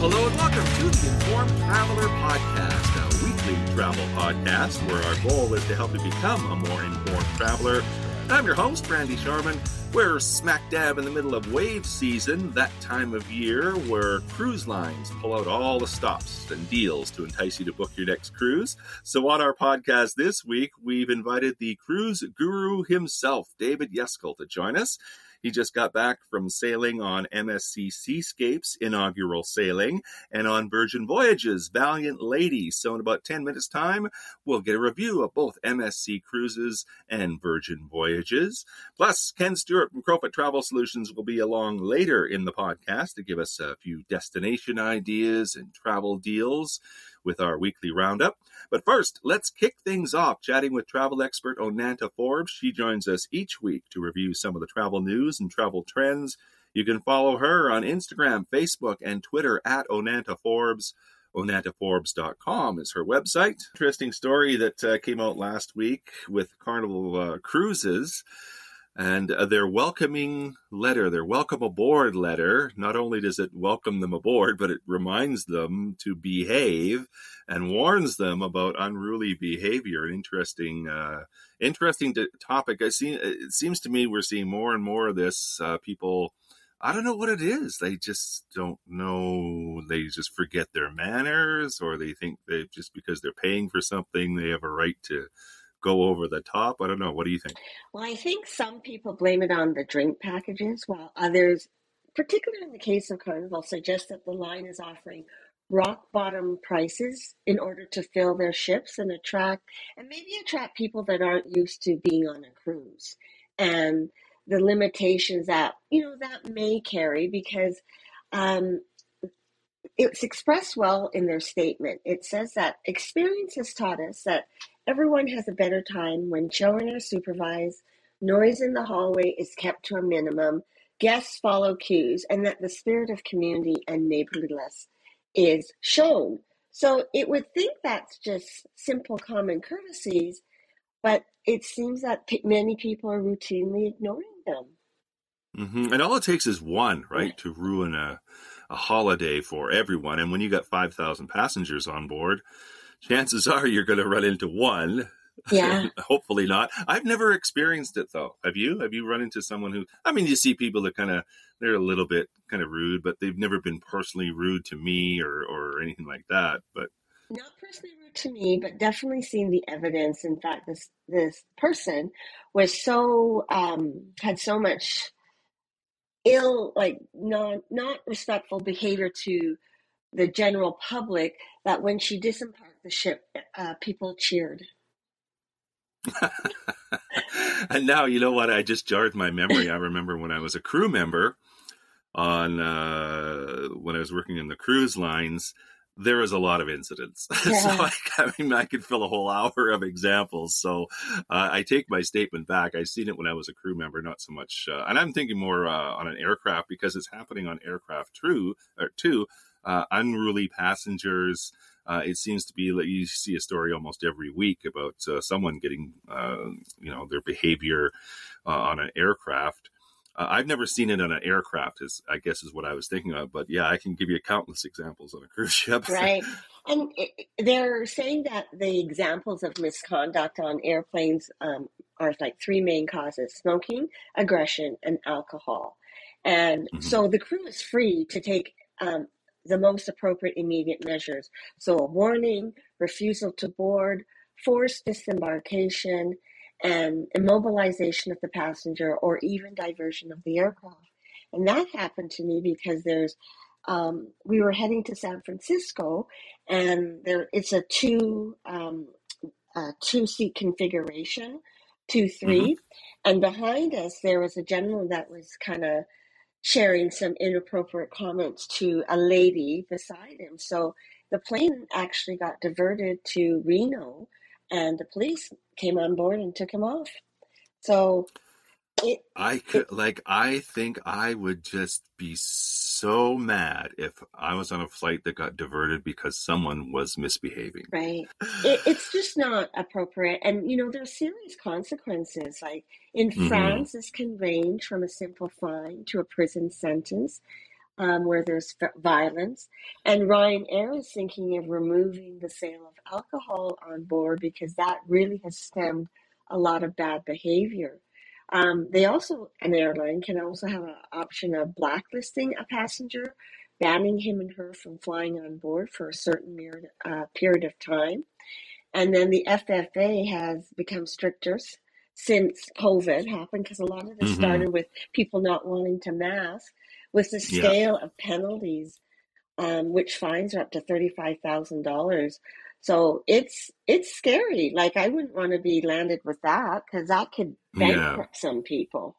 Well, hello and welcome to the Informed Traveler Podcast, a weekly travel podcast where our goal is to help you become a more informed traveler. I'm your host, Randy Sharman. We're smack dab in the middle of wave season, that time of year where cruise lines pull out all the stops and deals to entice you to book your next cruise. So, on our podcast this week, we've invited the cruise guru himself, David Yeskel, to join us. He just got back from sailing on MSC Seascape's inaugural sailing and on Virgin Voyages Valiant Lady. So, in about 10 minutes' time, we'll get a review of both MSC Cruises and Virgin Voyages. Plus, Ken Stewart from Crowfoot Travel Solutions will be along later in the podcast to give us a few destination ideas and travel deals with our weekly roundup. But first, let's kick things off chatting with travel expert Onanta Forbes. She joins us each week to review some of the travel news and travel trends. You can follow her on Instagram, Facebook, and Twitter at Onanta Forbes. OnantaForbes.com is her website. Interesting story that uh, came out last week with Carnival uh, Cruises and uh, their welcoming letter, their welcome aboard letter, not only does it welcome them aboard, but it reminds them to behave and warns them about unruly behavior. An interesting, uh, interesting topic. I see. It seems to me we're seeing more and more of this. Uh, people, I don't know what it is. They just don't know. They just forget their manners, or they think they just because they're paying for something, they have a right to go over the top? I don't know. What do you think? Well, I think some people blame it on the drink packages, while others, particularly in the case of Carnival, suggest that the line is offering rock bottom prices in order to fill their ships and attract and maybe attract people that aren't used to being on a cruise and the limitations that you know that may carry because um, it's expressed well in their statement. It says that experience has taught us that Everyone has a better time when children are supervised, noise in the hallway is kept to a minimum, guests follow cues, and that the spirit of community and neighborliness is shown. So it would think that's just simple common courtesies, but it seems that many people are routinely ignoring them. Mm-hmm. And all it takes is one, right, to ruin a, a holiday for everyone. And when you got 5,000 passengers on board, chances are you're going to run into one. Yeah. Hopefully not. I've never experienced it though. Have you? Have you run into someone who, I mean, you see people that kind of, they're a little bit kind of rude, but they've never been personally rude to me or, or anything like that. But not personally rude to me, but definitely seen the evidence. In fact, this, this person was so, um, had so much ill, like non, not respectful behavior to the general public that when she disembarked the ship, uh, people cheered. and now you know what? I just jarred my memory. I remember when I was a crew member on uh, when I was working in the cruise lines. There was a lot of incidents, yeah. so I, I, mean, I could fill a whole hour of examples. So uh, I take my statement back. I've seen it when I was a crew member, not so much, uh, and I'm thinking more uh, on an aircraft because it's happening on aircraft true or too uh, unruly passengers. Uh, it seems to be that you see a story almost every week about uh, someone getting, uh, you know, their behavior uh, on an aircraft. Uh, I've never seen it on an aircraft, is I guess is what I was thinking of. But yeah, I can give you countless examples on a cruise ship. Right, and it, they're saying that the examples of misconduct on airplanes um, are like three main causes: smoking, aggression, and alcohol. And mm-hmm. so the crew is free to take um, the most appropriate immediate measures. So, a warning, refusal to board, forced disembarkation, and immobilization of the passenger, or even diversion of the aircraft. And that happened to me because there's um, we were heading to San Francisco, and there it's a two um, a two seat configuration, two 3 mm-hmm. and behind us there was a gentleman that was kind of sharing some inappropriate comments to a lady beside him. So the plane actually got diverted to Reno, and the police came on board and took him off. So I could like I think I would just be so mad if I was on a flight that got diverted because someone was misbehaving. Right. It, it's just not appropriate, and you know there's serious consequences. Like in mm-hmm. France, this can range from a simple fine to a prison sentence. um, where there's violence. And Ryanair is thinking of removing the sale of alcohol on board because that really has stemmed a lot of bad behavior. Um, they also, an airline can also have an option of blacklisting a passenger, banning him and her from flying on board for a certain uh, period of time. And then the FAA has become stricter since COVID happened because a lot of this mm-hmm. started with people not wanting to mask, with the scale yeah. of penalties, um, which fines are up to thirty-five thousand dollars. So it's it's scary. Like I wouldn't want to be landed with that because that could bankrupt yeah. some people.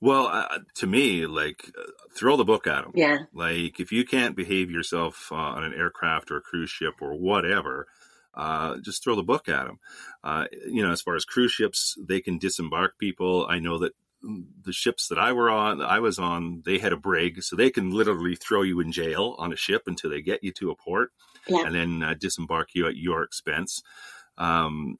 Well, uh, to me, like uh, throw the book at them. Yeah. Like if you can't behave yourself uh, on an aircraft or a cruise ship or whatever, uh, just throw the book at them. Uh, you know, as far as cruise ships, they can disembark people. I know that the ships that I were on, I was on, they had a brig, so they can literally throw you in jail on a ship until they get you to a port, yeah. and then uh, disembark you at your expense. Um,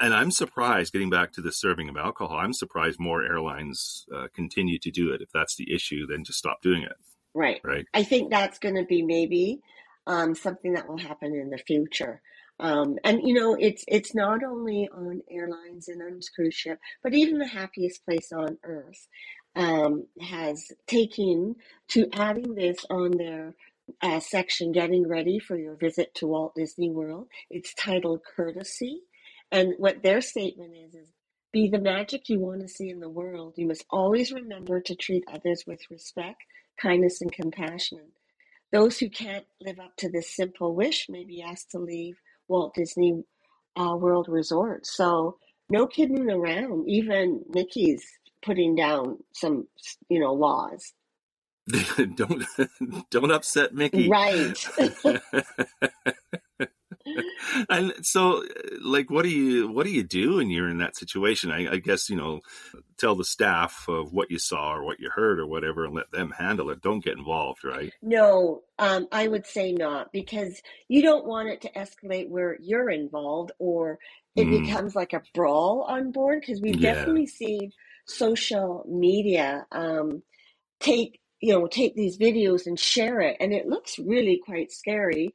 and I'm surprised, getting back to the serving of alcohol, I'm surprised more airlines uh, continue to do it. If that's the issue, then just stop doing it. Right. Right. I think that's going to be maybe um, something that will happen in the future. Um, and you know, it's it's not only on airlines and on cruise ship, but even the happiest place on earth um, has taken to adding this on their uh, section, getting ready for your visit to Walt Disney World. It's titled Courtesy, and what their statement is is be the magic you want to see in the world. You must always remember to treat others with respect, kindness, and compassion. Those who can't live up to this simple wish may be asked to leave Walt Disney uh, World Resort. So no kidding around. Even Mickey's putting down some, you know, laws. don't don't upset Mickey. Right. and so like what do you what do you do when you're in that situation I, I, guess you know tell the staff of what you saw or what you heard or whatever and let them handle it don't get involved right no um, i would say not because you don't want it to escalate where you're involved or it mm. becomes like a brawl on board because we've yeah. definitely seen social media um, take you know take these videos and share it and it looks really quite scary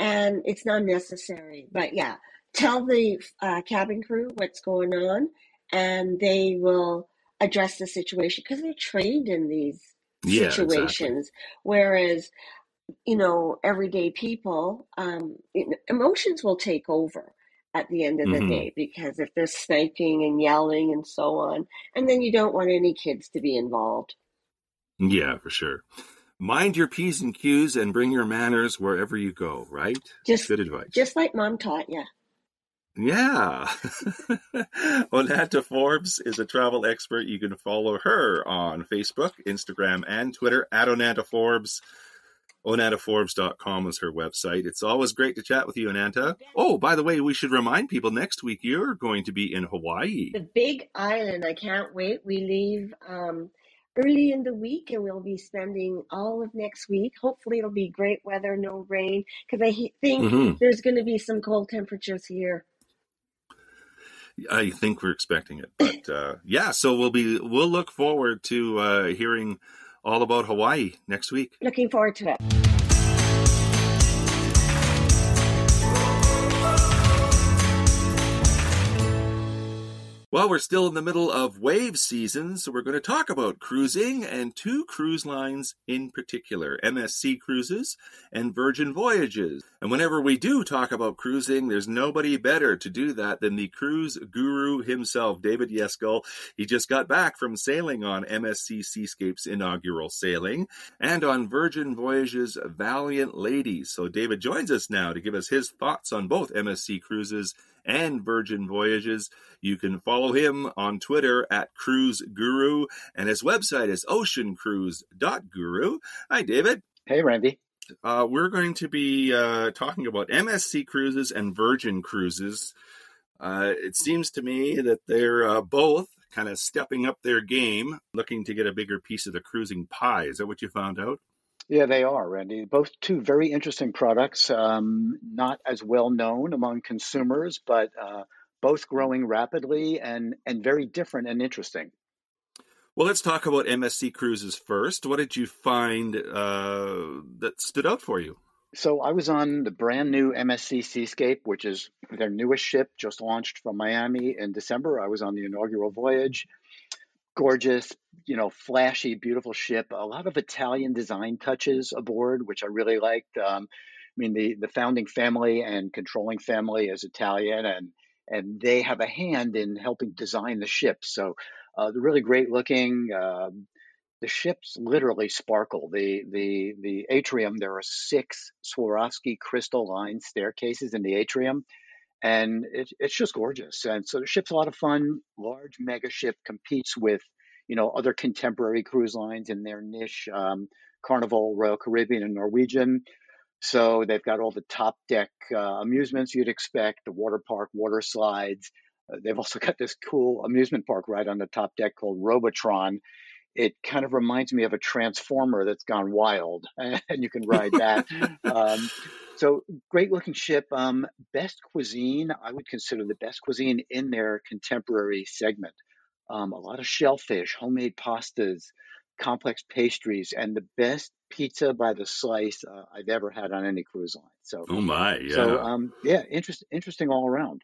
and it's not necessary. But yeah, tell the uh, cabin crew what's going on, and they will address the situation because they're trained in these yeah, situations. Exactly. Whereas, you know, everyday people, um, emotions will take over at the end of the mm-hmm. day because if they're sniping and yelling and so on, and then you don't want any kids to be involved. Yeah, for sure mind your P's and Q's and bring your manners wherever you go, right? Just good advice. Just like mom taught you. Yeah. Onanta Forbes is a travel expert. You can follow her on Facebook, Instagram, and Twitter at Onanta Forbes. OnantaForbes.com is her website. It's always great to chat with you, Onanta. Oh, by the way, we should remind people next week you're going to be in Hawaii. The big island. I can't wait. We leave um, early in the week and we'll be spending all of next week. Hopefully, it'll be great weather, no rain, because I think mm-hmm. there's going to be some cold temperatures here. I think we're expecting it, but uh, yeah. So we'll be we'll look forward to uh, hearing all about Hawaii next week. Looking forward to it. Well, we're still in the middle of wave season, so we're going to talk about cruising and two cruise lines in particular MSC Cruises and Virgin Voyages. And whenever we do talk about cruising, there's nobody better to do that than the cruise guru himself, David Yeskel. He just got back from sailing on MSC Seascape's inaugural sailing and on Virgin Voyages Valiant Ladies. So, David joins us now to give us his thoughts on both MSC Cruises and Virgin Voyages. You can follow him on Twitter at Cruise Guru, and his website is oceancruise.guru. Hi, David. Hey, Randy. Uh, we're going to be uh, talking about MSC Cruises and Virgin Cruises. Uh, it seems to me that they're uh, both kind of stepping up their game, looking to get a bigger piece of the cruising pie. Is that what you found out? Yeah, they are, Randy. Both two very interesting products, um, not as well known among consumers, but uh, both growing rapidly and, and very different and interesting. Well, let's talk about MSC Cruises first. What did you find uh, that stood out for you? So I was on the brand new MSC Seascape, which is their newest ship, just launched from Miami in December. I was on the inaugural voyage. Gorgeous, you know, flashy, beautiful ship. A lot of Italian design touches aboard, which I really liked. Um, I mean, the the founding family and controlling family is Italian, and and they have a hand in helping design the ship. So uh, they're really great looking. Uh, the ships literally sparkle. The the the atrium. There are six Swarovski crystal lined staircases in the atrium, and it, it's just gorgeous. And so the ship's a lot of fun. Large mega ship competes with you know other contemporary cruise lines in their niche. Um, Carnival, Royal Caribbean, and Norwegian. So they've got all the top deck uh, amusements you'd expect, the water park, water slides. Uh, they've also got this cool amusement park right on the top deck called Robotron, it kind of reminds me of a transformer that's gone wild and you can ride that. Um, so great looking ship um, best cuisine i would consider the best cuisine in their contemporary segment. Um, a lot of shellfish homemade pastas complex pastries and the best pizza by the slice uh, i've ever had on any cruise line. So oh my yeah. so um, yeah interest, interesting all around.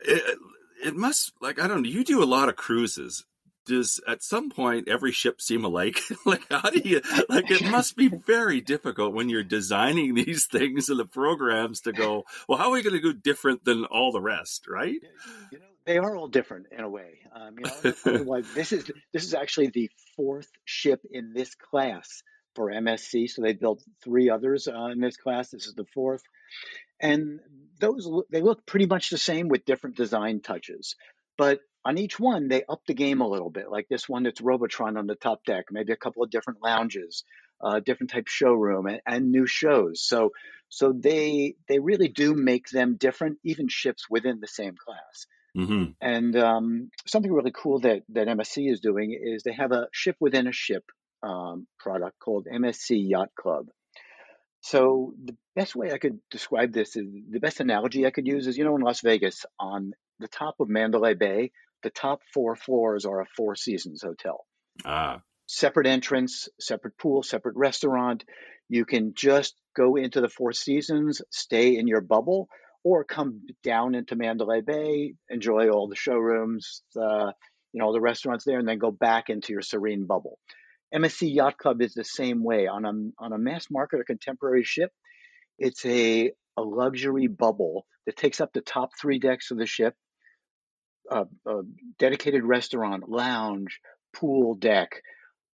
It, it must like i don't know you do a lot of cruises does at some point every ship seem alike? like how do you like it must be very difficult when you're designing these things and the programs to go, well, how are we going to go different than all the rest, right? You know, they are all different in a way. Um, you know, this is this is actually the fourth ship in this class for MSC. So they built three others uh, in this class. This is the fourth, and those they look pretty much the same with different design touches. But on each one, they up the game a little bit. Like this one that's Robotron on the top deck, maybe a couple of different lounges, uh, different type showroom, and, and, new shows. So, so they they really do make them different, even ships within the same class. Mm-hmm. And um, something really cool that that MSC is doing is they have a ship within a ship um, product called MSC Yacht Club. So the best way I could describe this is the best analogy I could use is you know in Las Vegas on the top of Mandalay Bay the top four floors are a Four Seasons hotel. Ah. Separate entrance, separate pool, separate restaurant. You can just go into the Four Seasons, stay in your bubble, or come down into Mandalay Bay, enjoy all the showrooms, uh, you know, the restaurants there, and then go back into your serene bubble. MSC Yacht Club is the same way on a on a mass market or contemporary ship. It's a a luxury bubble that takes up the top three decks of the ship a, a dedicated restaurant, lounge, pool deck.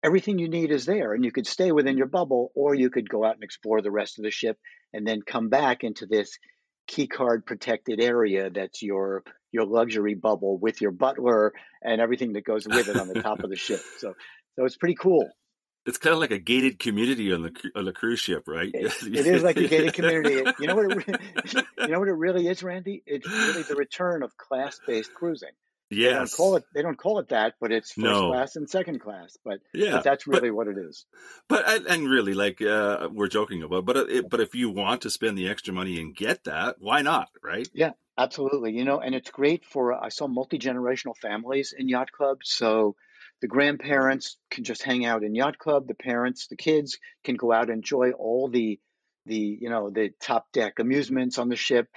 Everything you need is there, and you could stay within your bubble, or you could go out and explore the rest of the ship, and then come back into this key card protected area that's your your luxury bubble with your butler and everything that goes with it on the top of the ship. So so it's pretty cool it's kind of like a gated community on the on the cruise ship, right? it, it is like a gated community. You know what? It, you know what it really is, Randy? It's really the return of class based cruising. Yes. They don't call it. They don't call it that, but it's first no. class and second class. But yeah, but that's really but, what it is. But and really, like uh, we're joking about, but it, but if you want to spend the extra money and get that, why not? Right? Yeah, absolutely. You know, and it's great for. I saw multi generational families in yacht clubs, so the grandparents can just hang out in yacht club. The parents, the kids can go out and enjoy all the the you know the top deck amusements on the ship.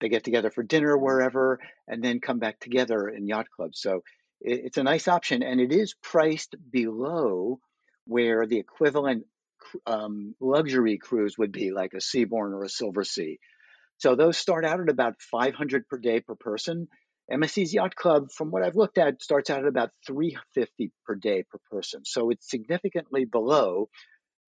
They get together for dinner wherever, and then come back together in yacht club. So it, it's a nice option, and it is priced below where the equivalent um, luxury cruise would be, like a Seabourn or a Silversea So those start out at about 500 per day per person, MSC's Yacht Club, from what I've looked at, starts out at about 350 per day per person. So it's significantly below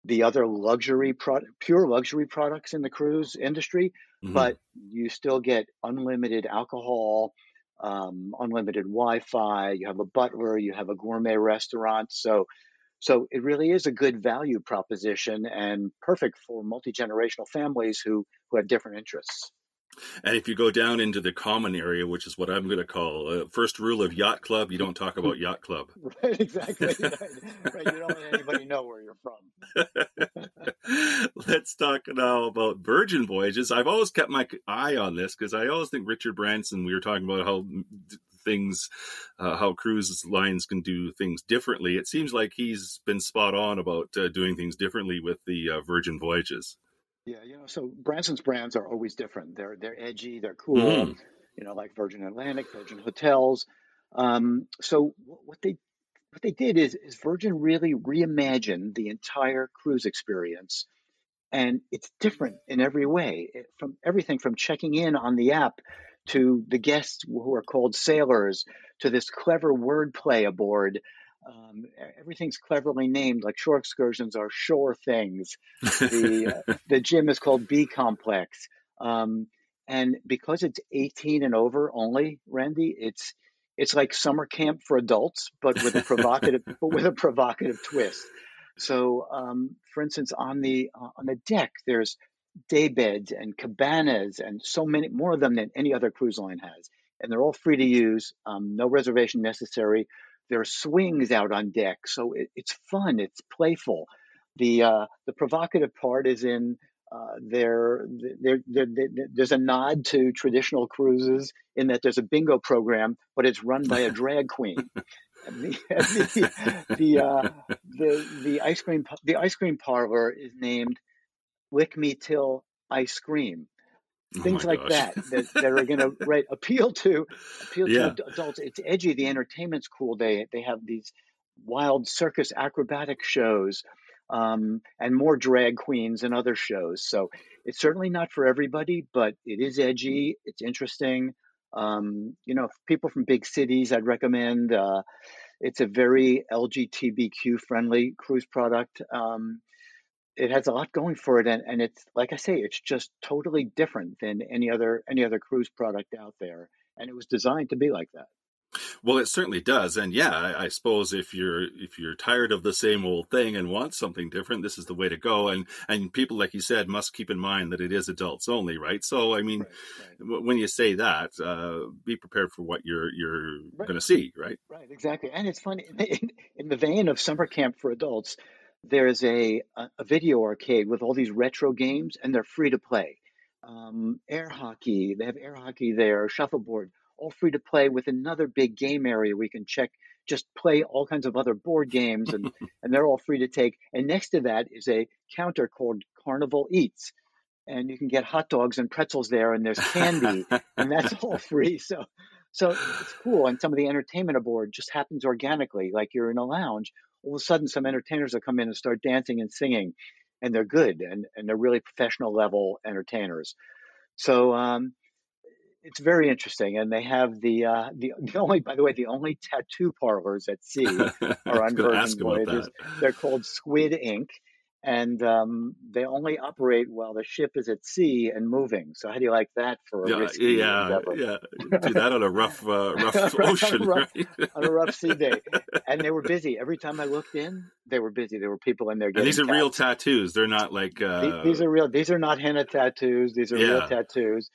the other luxury product, pure luxury products in the cruise industry, mm-hmm. but you still get unlimited alcohol, um, unlimited Wi-Fi. You have a butler, you have a gourmet restaurant. So, so it really is a good value proposition and perfect for multi generational families who who have different interests. And if you go down into the common area, which is what I'm going to call uh, first rule of yacht club, you don't talk about yacht club. Right, exactly. right. right. You don't let anybody know where you're from. Let's talk now about Virgin Voyages. I've always kept my eye on this because I always think Richard Branson. We were talking about how things, uh, how cruise lines can do things differently. It seems like he's been spot on about uh, doing things differently with the uh, Virgin voyages. Yeah, you know, so Branson's brands are always different. They're they're edgy, they're cool. Mm-hmm. You know, like Virgin Atlantic, Virgin Hotels. Um, so what they what they did is, is Virgin really reimagined the entire cruise experience and it's different in every way from everything from checking in on the app to the guests who are called sailors to this clever wordplay aboard um, everything's cleverly named like shore excursions are shore things the, uh, the gym is called b complex um, and because it's 18 and over only randy it's it's like summer camp for adults but with a provocative but with a provocative twist so, um, for instance, on the uh, on the deck, there's day beds and cabanas, and so many more of them than any other cruise line has, and they're all free to use. Um, no reservation necessary. There are swings out on deck, so it, it's fun. It's playful. The uh, the provocative part is in uh, there, there, there, there's a nod to traditional cruises in that there's a bingo program, but it's run by a drag queen. the the the, uh, the the ice cream the ice cream parlor is named Lick Me Till Ice Cream. Oh Things like that, that that are going to right appeal to appeal yeah. to adults. It's edgy. The entertainment's cool. They they have these wild circus acrobatic shows um, and more drag queens and other shows. So it's certainly not for everybody, but it is edgy. It's interesting. Um, you know, people from big cities, I'd recommend. Uh, it's a very LGBTQ friendly cruise product. Um, it has a lot going for it, and, and it's like I say, it's just totally different than any other any other cruise product out there, and it was designed to be like that. Well, it certainly does, and yeah, I, I, suppose if you're if you're tired of the same old thing and want something different, this is the way to go. And and people, like you said, must keep in mind that it is adults only, right? So, I mean, right, right. when you say that, uh, be prepared for what you're you're right. going to see, right? Right, exactly. And it's funny in, in, the vein of summer camp for adults. There's a a video arcade with all these retro games, and they're free to play. Um, air hockey, they have air hockey there, shuffleboard all free to play with another big game area we can check just play all kinds of other board games and and they're all free to take. And next to that is a counter called carnival eats. And you can get hot dogs and pretzels there and there's candy and that's all free. So so it's cool. And some of the entertainment aboard just happens organically like you're in a lounge all of a sudden some entertainers will come in and start dancing and singing and they're good and, and they're really professional level entertainers. So um, it's very interesting, and they have the uh, the the only by the way the only tattoo parlors at sea are on Virgin Voyages. They're called Squid Ink, and um, they only operate while the ship is at sea and moving. So how do you like that for a yeah, risky yeah, endeavor? yeah? Do that on a rough, uh, rough ocean, on, a rough, right? on a rough sea day. And they were busy. Every time I looked in, they were busy. There were people in there. Getting and these are tats. real tattoos. They're not like uh... these, these, are real. These are not henna tattoos. These are yeah. real tattoos.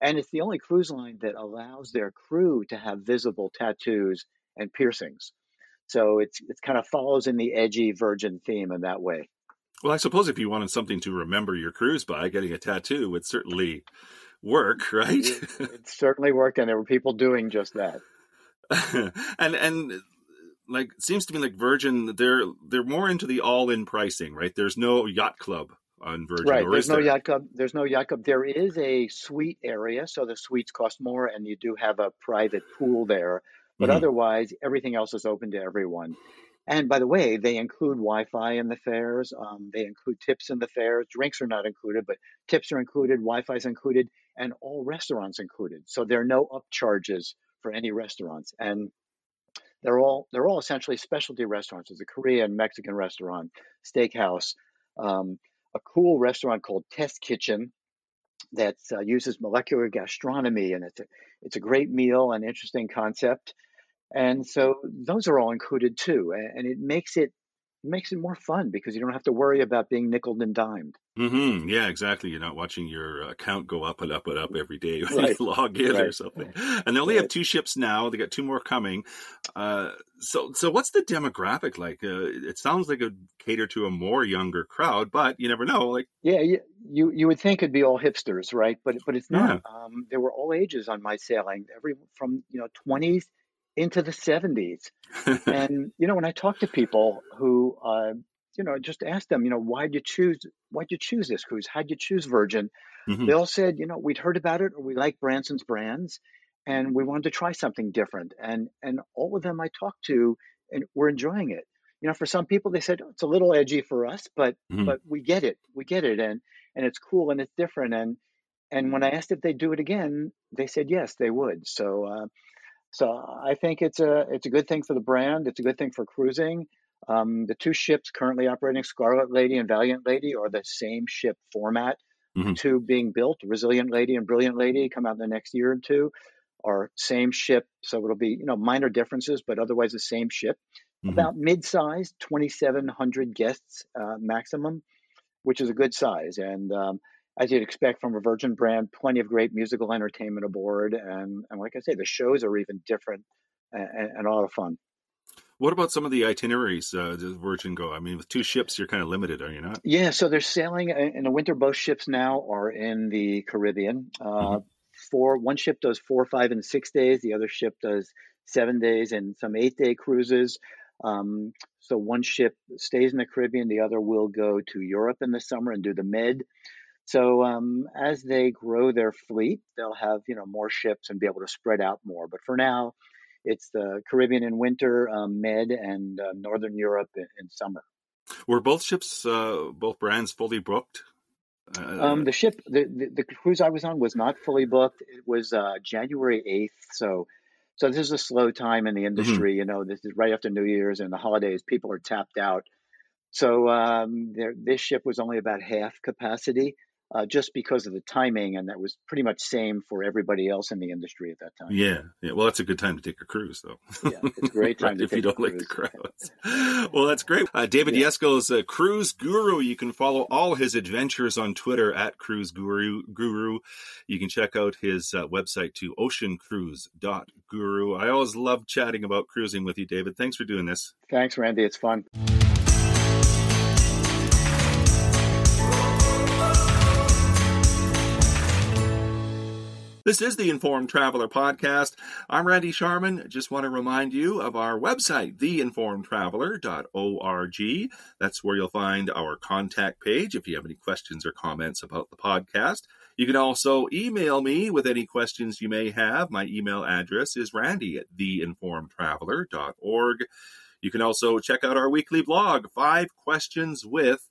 And it's the only cruise line that allows their crew to have visible tattoos and piercings. So it's it kind of follows in the edgy virgin theme in that way. Well, I suppose if you wanted something to remember your cruise by, getting a tattoo would certainly work, right? it, it certainly worked, and there were people doing just that. and and like seems to me like Virgin, they're they're more into the all-in pricing, right? There's no yacht club on Virgin. Right. There's no there? yacht club. There's no yacht club. There is a suite area, so the suites cost more, and you do have a private pool there. But mm-hmm. otherwise, everything else is open to everyone. And by the way, they include Wi-Fi in the fares. Um, they include tips in the fares. Drinks are not included, but tips are included. Wi-Fi is included, and all restaurants included. So there are no upcharges for any restaurants, and they're all they're all essentially specialty restaurants. There's a Korean, Mexican restaurant, steakhouse. Um, a cool restaurant called Test Kitchen that uh, uses molecular gastronomy, and it's a it's a great meal, and interesting concept, and so those are all included too, and, it makes it makes it more fun because you don't have to worry about being nickel and dimed. Mm-hmm. Yeah, exactly. You're not watching your account go up and up and up every day when Right. you log in Right. or something. And they only have two ships now. They got two more coming. Uh, so, so what's the demographic like? Uh, it sounds like it would cater to a more younger crowd, but you never know. Like, Yeah, you you, you would think it'd be all hipsters, right? But but it's not. Um, there were all ages on my sailing, every from you know twenties into the seventies. And you know, when I talk to people who, uh, you know, just ask them, you know, why'd you choose why'd you choose this cruise? How'd you choose Virgin? Mhm. They all said, you know, we'd heard about it, or we like Branson's brands, and we wanted to try something different. And and all of them I talked to, and were enjoying it. You know, for some people, they said "Oh, it's a little edgy for us, but Mhm. but we get it, we get it, and and it's cool and it's different. And and when I asked if they'd do it again, they said yes, they would. So uh, so I think it's a it's a good thing for the brand. It's a good thing for cruising. Um, the two ships currently operating, Scarlet Lady and Valiant Lady, are the same ship format. Mhm. two being built, Resilient Lady and Brilliant Lady, come out in the next year or two, are same ship. So it'll be you know minor differences, but otherwise the same ship. Mhm. About mid-sized, 2,700 guests uh, maximum, which is a good size. And um, as you'd expect from a Virgin brand, plenty of great musical entertainment aboard. And, and like I say, the shows are even different and, and a lot of fun. What about some of the itineraries uh, does Virgin go? I mean, with two ships, you're kind of limited, are you not? Yeah, so they're sailing in the winter. Both ships now are in the Caribbean. Uh, Mhm. Four, one ship does four, five, and six days. The other ship does seven days and some eight-day cruises. Um, so one ship stays in the Caribbean. The other will go to Europe in the summer and do the Med. So um, as they grow their fleet, they'll have you know more ships and be able to spread out more. But for now, it's the Caribbean in winter, um, Med, and uh, Northern Europe in, in summer. Were both ships, uh, both brands, fully booked? Uh, Um, the ship, the, the the cruise I was on was not fully booked. It was uh, January eighth, so so this is a slow time in the industry. You know, this is right after New Year's and the holidays. People are tapped out. So um, this ship was only about half capacity, uh, just because of the timing, and that was pretty much same for everybody else in the industry at that time. yeah, yeah. Well, that's a good time to take a cruise, though. Yeah, it's a great time Right, to if take you don't like the crowds. well, that's great. Uh, David Yeah. Yeskel is a cruise guru. You can follow all his adventures on Twitter at Cruise Guru. Guru. You can check out his uh, website to oceancruise.guru. I always love chatting about cruising with you, David. Thanks for doing this. Thanks, Randy. It's fun. This is the Informed Traveler Podcast. I'm Randy Sharman. Just want to remind you of our website, theinformedtraveler.org. That's where you'll find our contact page if you have any questions or comments about the podcast. You can also email me with any questions you may have. My email address is randy at theinformedtraveler.org. You can also check out our weekly blog, Five Questions With.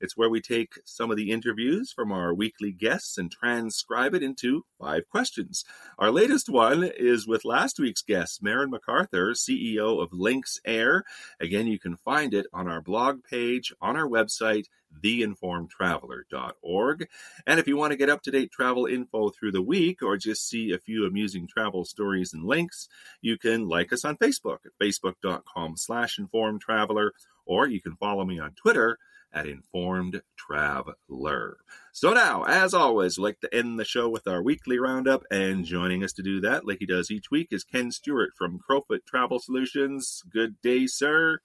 It's where we take some of the interviews from our weekly guests and transcribe it into five questions. Our latest one is with last week's guest, Merren McArthur, CEO of Lynx Air. Again, you can find it on our blog page on our website, theinformedtraveler.org. And if you want to get up to date travel info through the week or just see a few amusing travel stories and links, you can like us on Facebook at facebook.com slash informed traveler, or you can follow me on Twitter at Informed Traveler. So now, as always, we'd like to end the show with our weekly roundup, and joining us to do that, like he does each week, is Ken Stewart from Crowfoot Travel Solutions. Good day, sir.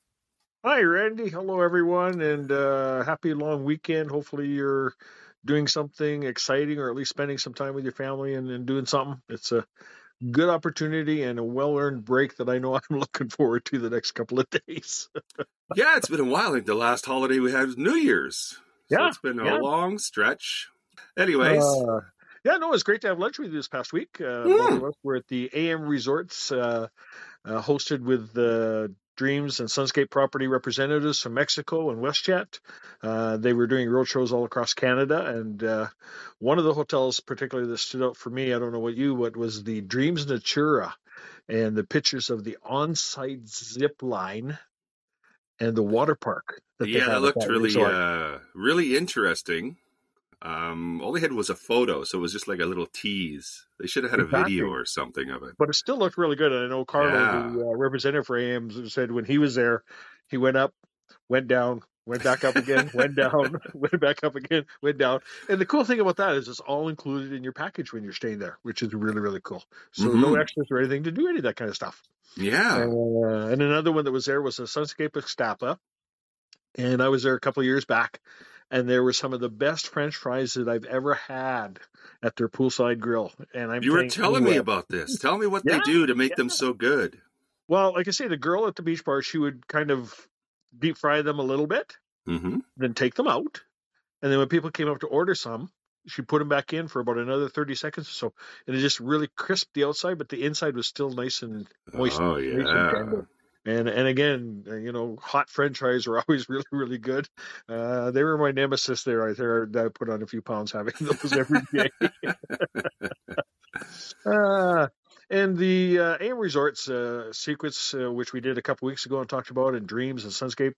Hi, Randy. Hello, everyone, and uh, happy long weekend. Hopefully, you're doing something exciting or at least spending some time with your family and, and doing something. It's a good opportunity and a well earned break that I know I'm looking forward to the next couple of days. Yeah, it's been a while. I think the last holiday we had was New Year's. So Yeah, it's been a yeah. long stretch. Anyways, Uh, yeah, no, it was great to have lunch with you this past week. Uh, us were at the AM Resorts, uh, uh, hosted with the Dreams and Sunscape property representatives from Mexico and WestJet. Uh, they were doing road shows all across Canada, and uh, one of the hotels, particularly that stood out for me, I don't know what you, what was the Dreams Natura, and the pictures of the on-site zip line and the water park. That yeah, that at looked really, uh, really interesting. Um, all they had was a photo, so it was just like a little tease. They should have had a video or something of it. but it still looked really good. And I know Carlo, Yeah. the uh, representative for AM, said when he was there, he went up went down, went back up again, went down, went back up again, went down. And the cool thing about that is it's all included in your package when you're staying there, which is really, really cool. So mm-hmm. no extras or anything to do any of that kind of stuff. Yeah. Uh, and another one that was there was a Sunscape Ixtapa. And I was there a couple of years back, and there were some of the best French fries that I've ever had at their poolside grill. And I'm you were telling me about this. Tell me what yeah, they do to make yeah. them so good. Well, like I say, the girl at the beach bar, she would kind of deep fry them a little bit, mm-hmm. then take them out, and then when people came up to order some, she put them back in for about another 30 seconds or so and it just really crisped the outside but the inside was still nice and moist oh yeah and and again, uh, you know, hot French fries are always really really good. Uh, they were my nemesis there. I think I put on a few pounds having those every day. uh, and the uh, AM Resorts uh, Secrets, uh, which we did a couple weeks ago and talked about, and Dreams and Sunscape,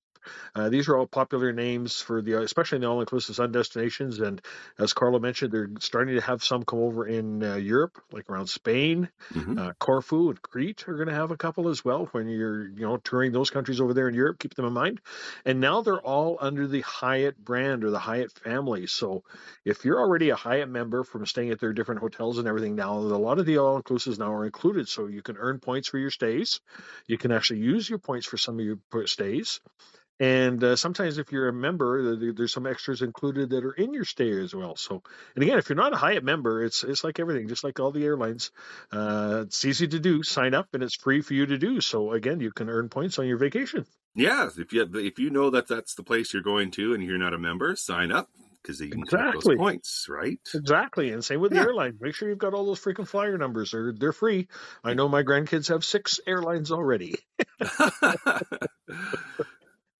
uh, these are all popular names for the, especially in the all-inclusive sun destinations. And as Carlo mentioned, they're starting to have some come over in uh, Europe, like around Spain, mm-hmm. uh, Corfu and Crete are going to have a couple as well. When you're, you know, touring those countries over there in Europe, keep them in mind. And now they're all under the Hyatt brand or the Hyatt family. So if you're already a Hyatt member from staying at their different hotels and everything, now a lot of the all-inclusives now are included. So you can earn points for your stays. You can actually use your points for some of your stays. And uh, sometimes, if you're a member, there's some extras included that are in your stay as well. So, and again, if you're not a Hyatt member, it's it's like everything, just like all the airlines. Uh, it's easy to do. Sign up, and it's free for you to do. So, again, you can earn points on your vacation. Yeah, if you if you know that that's the place you're going to, and you're not a member, sign up because you can exactly. those points, right? Exactly, and same with yeah. the airline. Make sure you've got all those freaking flyer numbers. They're they're free. I know my grandkids have six airlines already.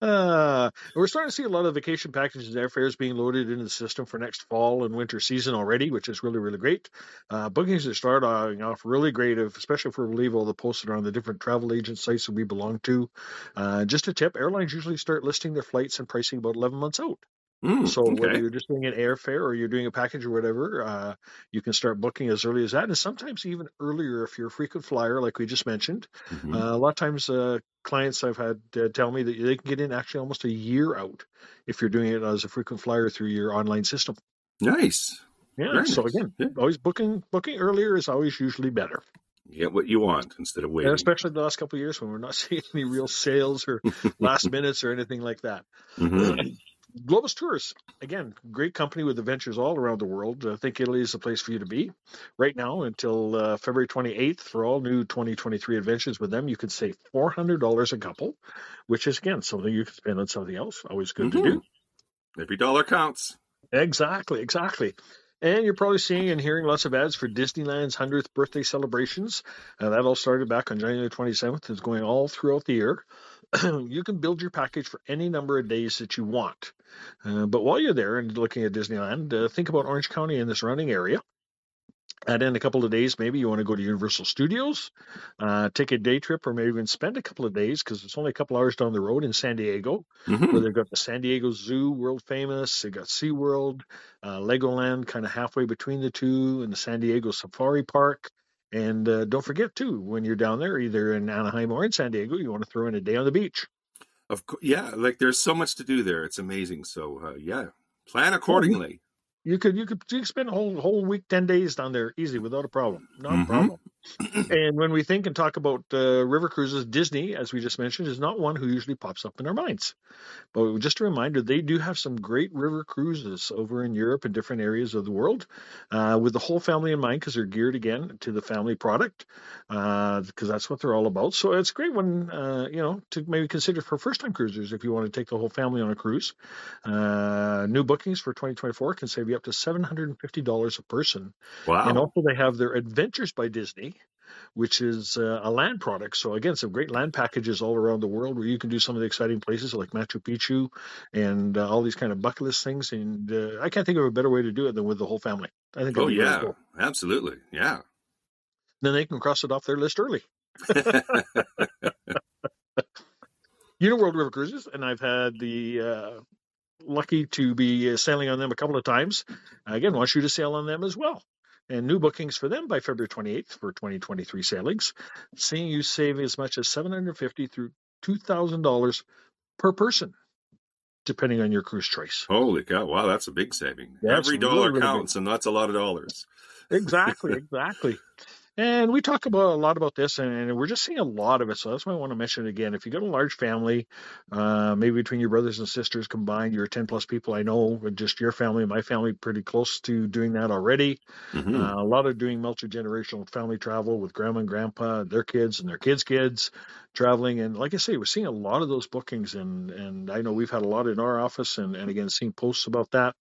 Uh, we're starting to see a lot of vacation packages and airfares being loaded into the system for next fall and winter season already, which is really, really great. Uh, bookings are starting off really great, especially if we believe all the posted on the different travel agent sites that we belong to. Uh, just a tip airlines usually start listing their flights and pricing about 11 months out. Mm, so okay. whether you're just doing an airfare or you're doing a package or whatever, uh, you can start booking as early as that, and sometimes even earlier if you're a frequent flyer, like we just mentioned. Mm-hmm. Uh, a lot of times, uh, clients I've had uh, tell me that they can get in actually almost a year out if you're doing it as a frequent flyer through your online system. Nice. Yeah. Very so nice. again, yeah. always booking booking earlier is always usually better. get what you want instead of waiting. And especially the last couple of years when we're not seeing any real sales or last minutes or anything like that. Mm-hmm. Globus Tours, again, great company with adventures all around the world. I think Italy is the place for you to be right now until uh, February 28th for all new 2023 adventures with them. You can save $400 a couple, which is, again, something you can spend on something else. Always good mm-hmm. to do. Every dollar counts. Exactly, exactly. And you're probably seeing and hearing lots of ads for Disneyland's 100th birthday celebrations. Uh, that all started back on January 27th. It's going all throughout the year. you can build your package for any number of days that you want. Uh, but while you're there and looking at Disneyland, uh, think about Orange County and the surrounding area. Add in a couple of days, maybe you want to go to Universal Studios, uh, take a day trip, or maybe even spend a couple of days because it's only a couple hours down the road in San Diego, mm-hmm. where they've got the San Diego Zoo, world famous. They've got SeaWorld, uh, Legoland, kind of halfway between the two, and the San Diego Safari Park. And uh, don't forget too, when you're down there, either in Anaheim or in San Diego, you want to throw in a day on the beach. Of course, yeah, like there's so much to do there. It's amazing. So uh, yeah, plan accordingly. You could you could you could spend a whole whole week, ten days down there easy without a problem. No mm-hmm. problem. and when we think and talk about uh, river cruises, Disney, as we just mentioned, is not one who usually pops up in our minds. But just a reminder, they do have some great river cruises over in Europe and different areas of the world, uh, with the whole family in mind, because they're geared again to the family product, because uh, that's what they're all about. So it's a great one, uh, you know, to maybe consider for first-time cruisers if you want to take the whole family on a cruise. Uh, new bookings for 2024 can save you up to $750 a person. Wow! And also they have their Adventures by Disney which is uh, a land product. So again, some great land packages all around the world where you can do some of the exciting places like Machu Picchu and uh, all these kind of bucket list things. And uh, I can't think of a better way to do it than with the whole family. I think. Oh yeah, cool. absolutely, yeah. Then they can cross it off their list early. you know, World River Cruises, and I've had the uh, lucky to be sailing on them a couple of times. Again, want you to sail on them as well and new bookings for them by February 28th for 2023 sailings, seeing you save as much as $750 through $2,000 per person. depending on your cruise choice. Holy cow! Wow, that's a big saving. That's Every dollar really counts, and that's a lot of dollars. Exactly, exactly. And we talk about a lot about this, and we're just seeing a lot of it. So that's why I want to mention it again. If you've got a large family, uh, maybe between your brothers and sisters combined, you're 10 plus people. I know just your family and my family pretty close to doing that already. Mhm. Uh, a lot of doing multi generational family travel with grandma and grandpa, their kids and their kids' kids traveling. And like I say, we're seeing a lot of those bookings, and and I know we've had a lot in our office, and and again seeing posts about that.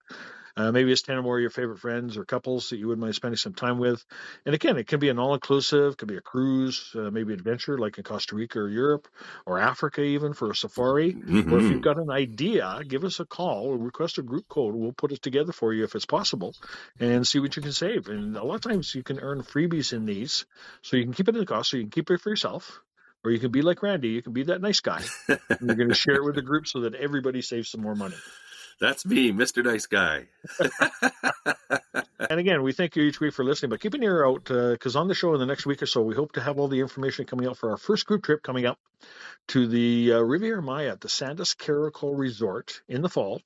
Uh, maybe it's 10 or more of your favorite friends or couples that you wouldn't mind spending some time with. And again, it can be an all inclusive, could be a cruise, uh, maybe adventure like in Costa Rica or Europe or Africa, even for a safari. Or if you've got an idea, give us a call or request a group code. We'll put it together for you if it's possible and see what you can save. And a lot of times you can earn freebies in these. So you can keep it in the cost, so you can keep it for yourself. Or you can be like Randy, you can be that nice guy. and you're going to share it with the group so that everybody saves some more money. That's me, Mr. Nice Guy. And again, we thank you each week for listening, but keep an ear out because on the show in the next week or so, we hope to have all the information coming out for our first group trip coming up to the uh, Riviera Maya at the Sandos Caracol Resort in the fall.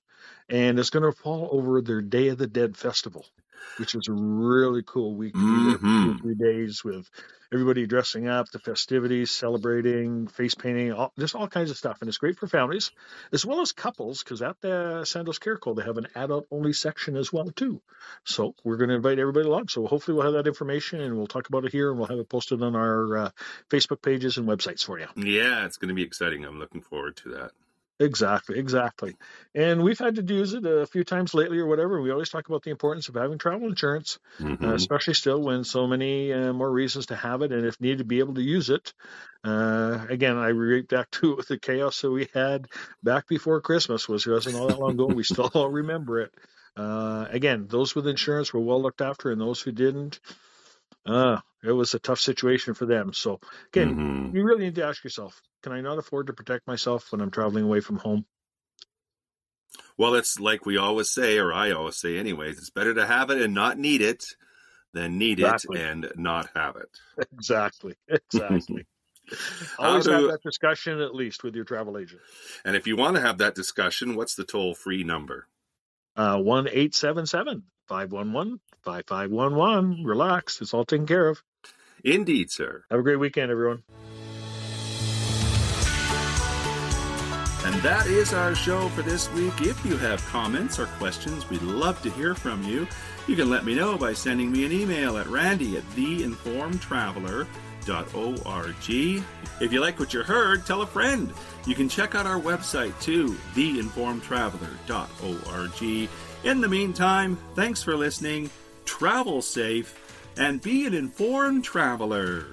And it's going to fall over their Day of the Dead festival, which is a really cool week to be there for two three days with everybody dressing up, the festivities, celebrating, face painting, all, just all kinds of stuff. And it's great for families as well as couples because at the Sandos Caracol, they have an adult only section as well too. So we're going to invite everybody along. So hopefully we'll have that information and we'll talk about it here and we'll have it posted on our uh, Facebook pages and websites for you. Yeah, it's going to be exciting. I'm looking forward to that. Exactly, exactly. And we've had to use it a few times lately or whatever. We always talk about the importance of having travel insurance, Mhm. uh, especially still when so many uh, more reasons to have it and if needed, be able to use it. Uh, again, I relate back to the chaos that we had back before Christmas, was wasn't all that long ago. We still all remember it. Uh, again, those with insurance were well looked after, and those who didn't, uh, it was a tough situation for them. So again, Mhm. you really need to ask yourself, can I not afford to protect myself when I'm traveling away from home? Well, it's like we always say, or I always say, anyways. It's better to have it and not need it than need Exactly. it and not have it. Exactly. Exactly. Always do- have that discussion at least with your travel agent. And if you want to have that discussion, what's the toll free number? Uh, one eight seven seven five one one five five one one. Relax. It's all taken care of. Indeed, sir. Have a great weekend, everyone. And that is our show for this week. If you have comments or questions, we'd love to hear from you. You can let me know by sending me an email at randy at theinformedtraveler.org. If you like what you heard, tell a friend. You can check out our website too, theinformedtraveler.org. In the meantime, thanks for listening, travel safe, and be an informed traveler.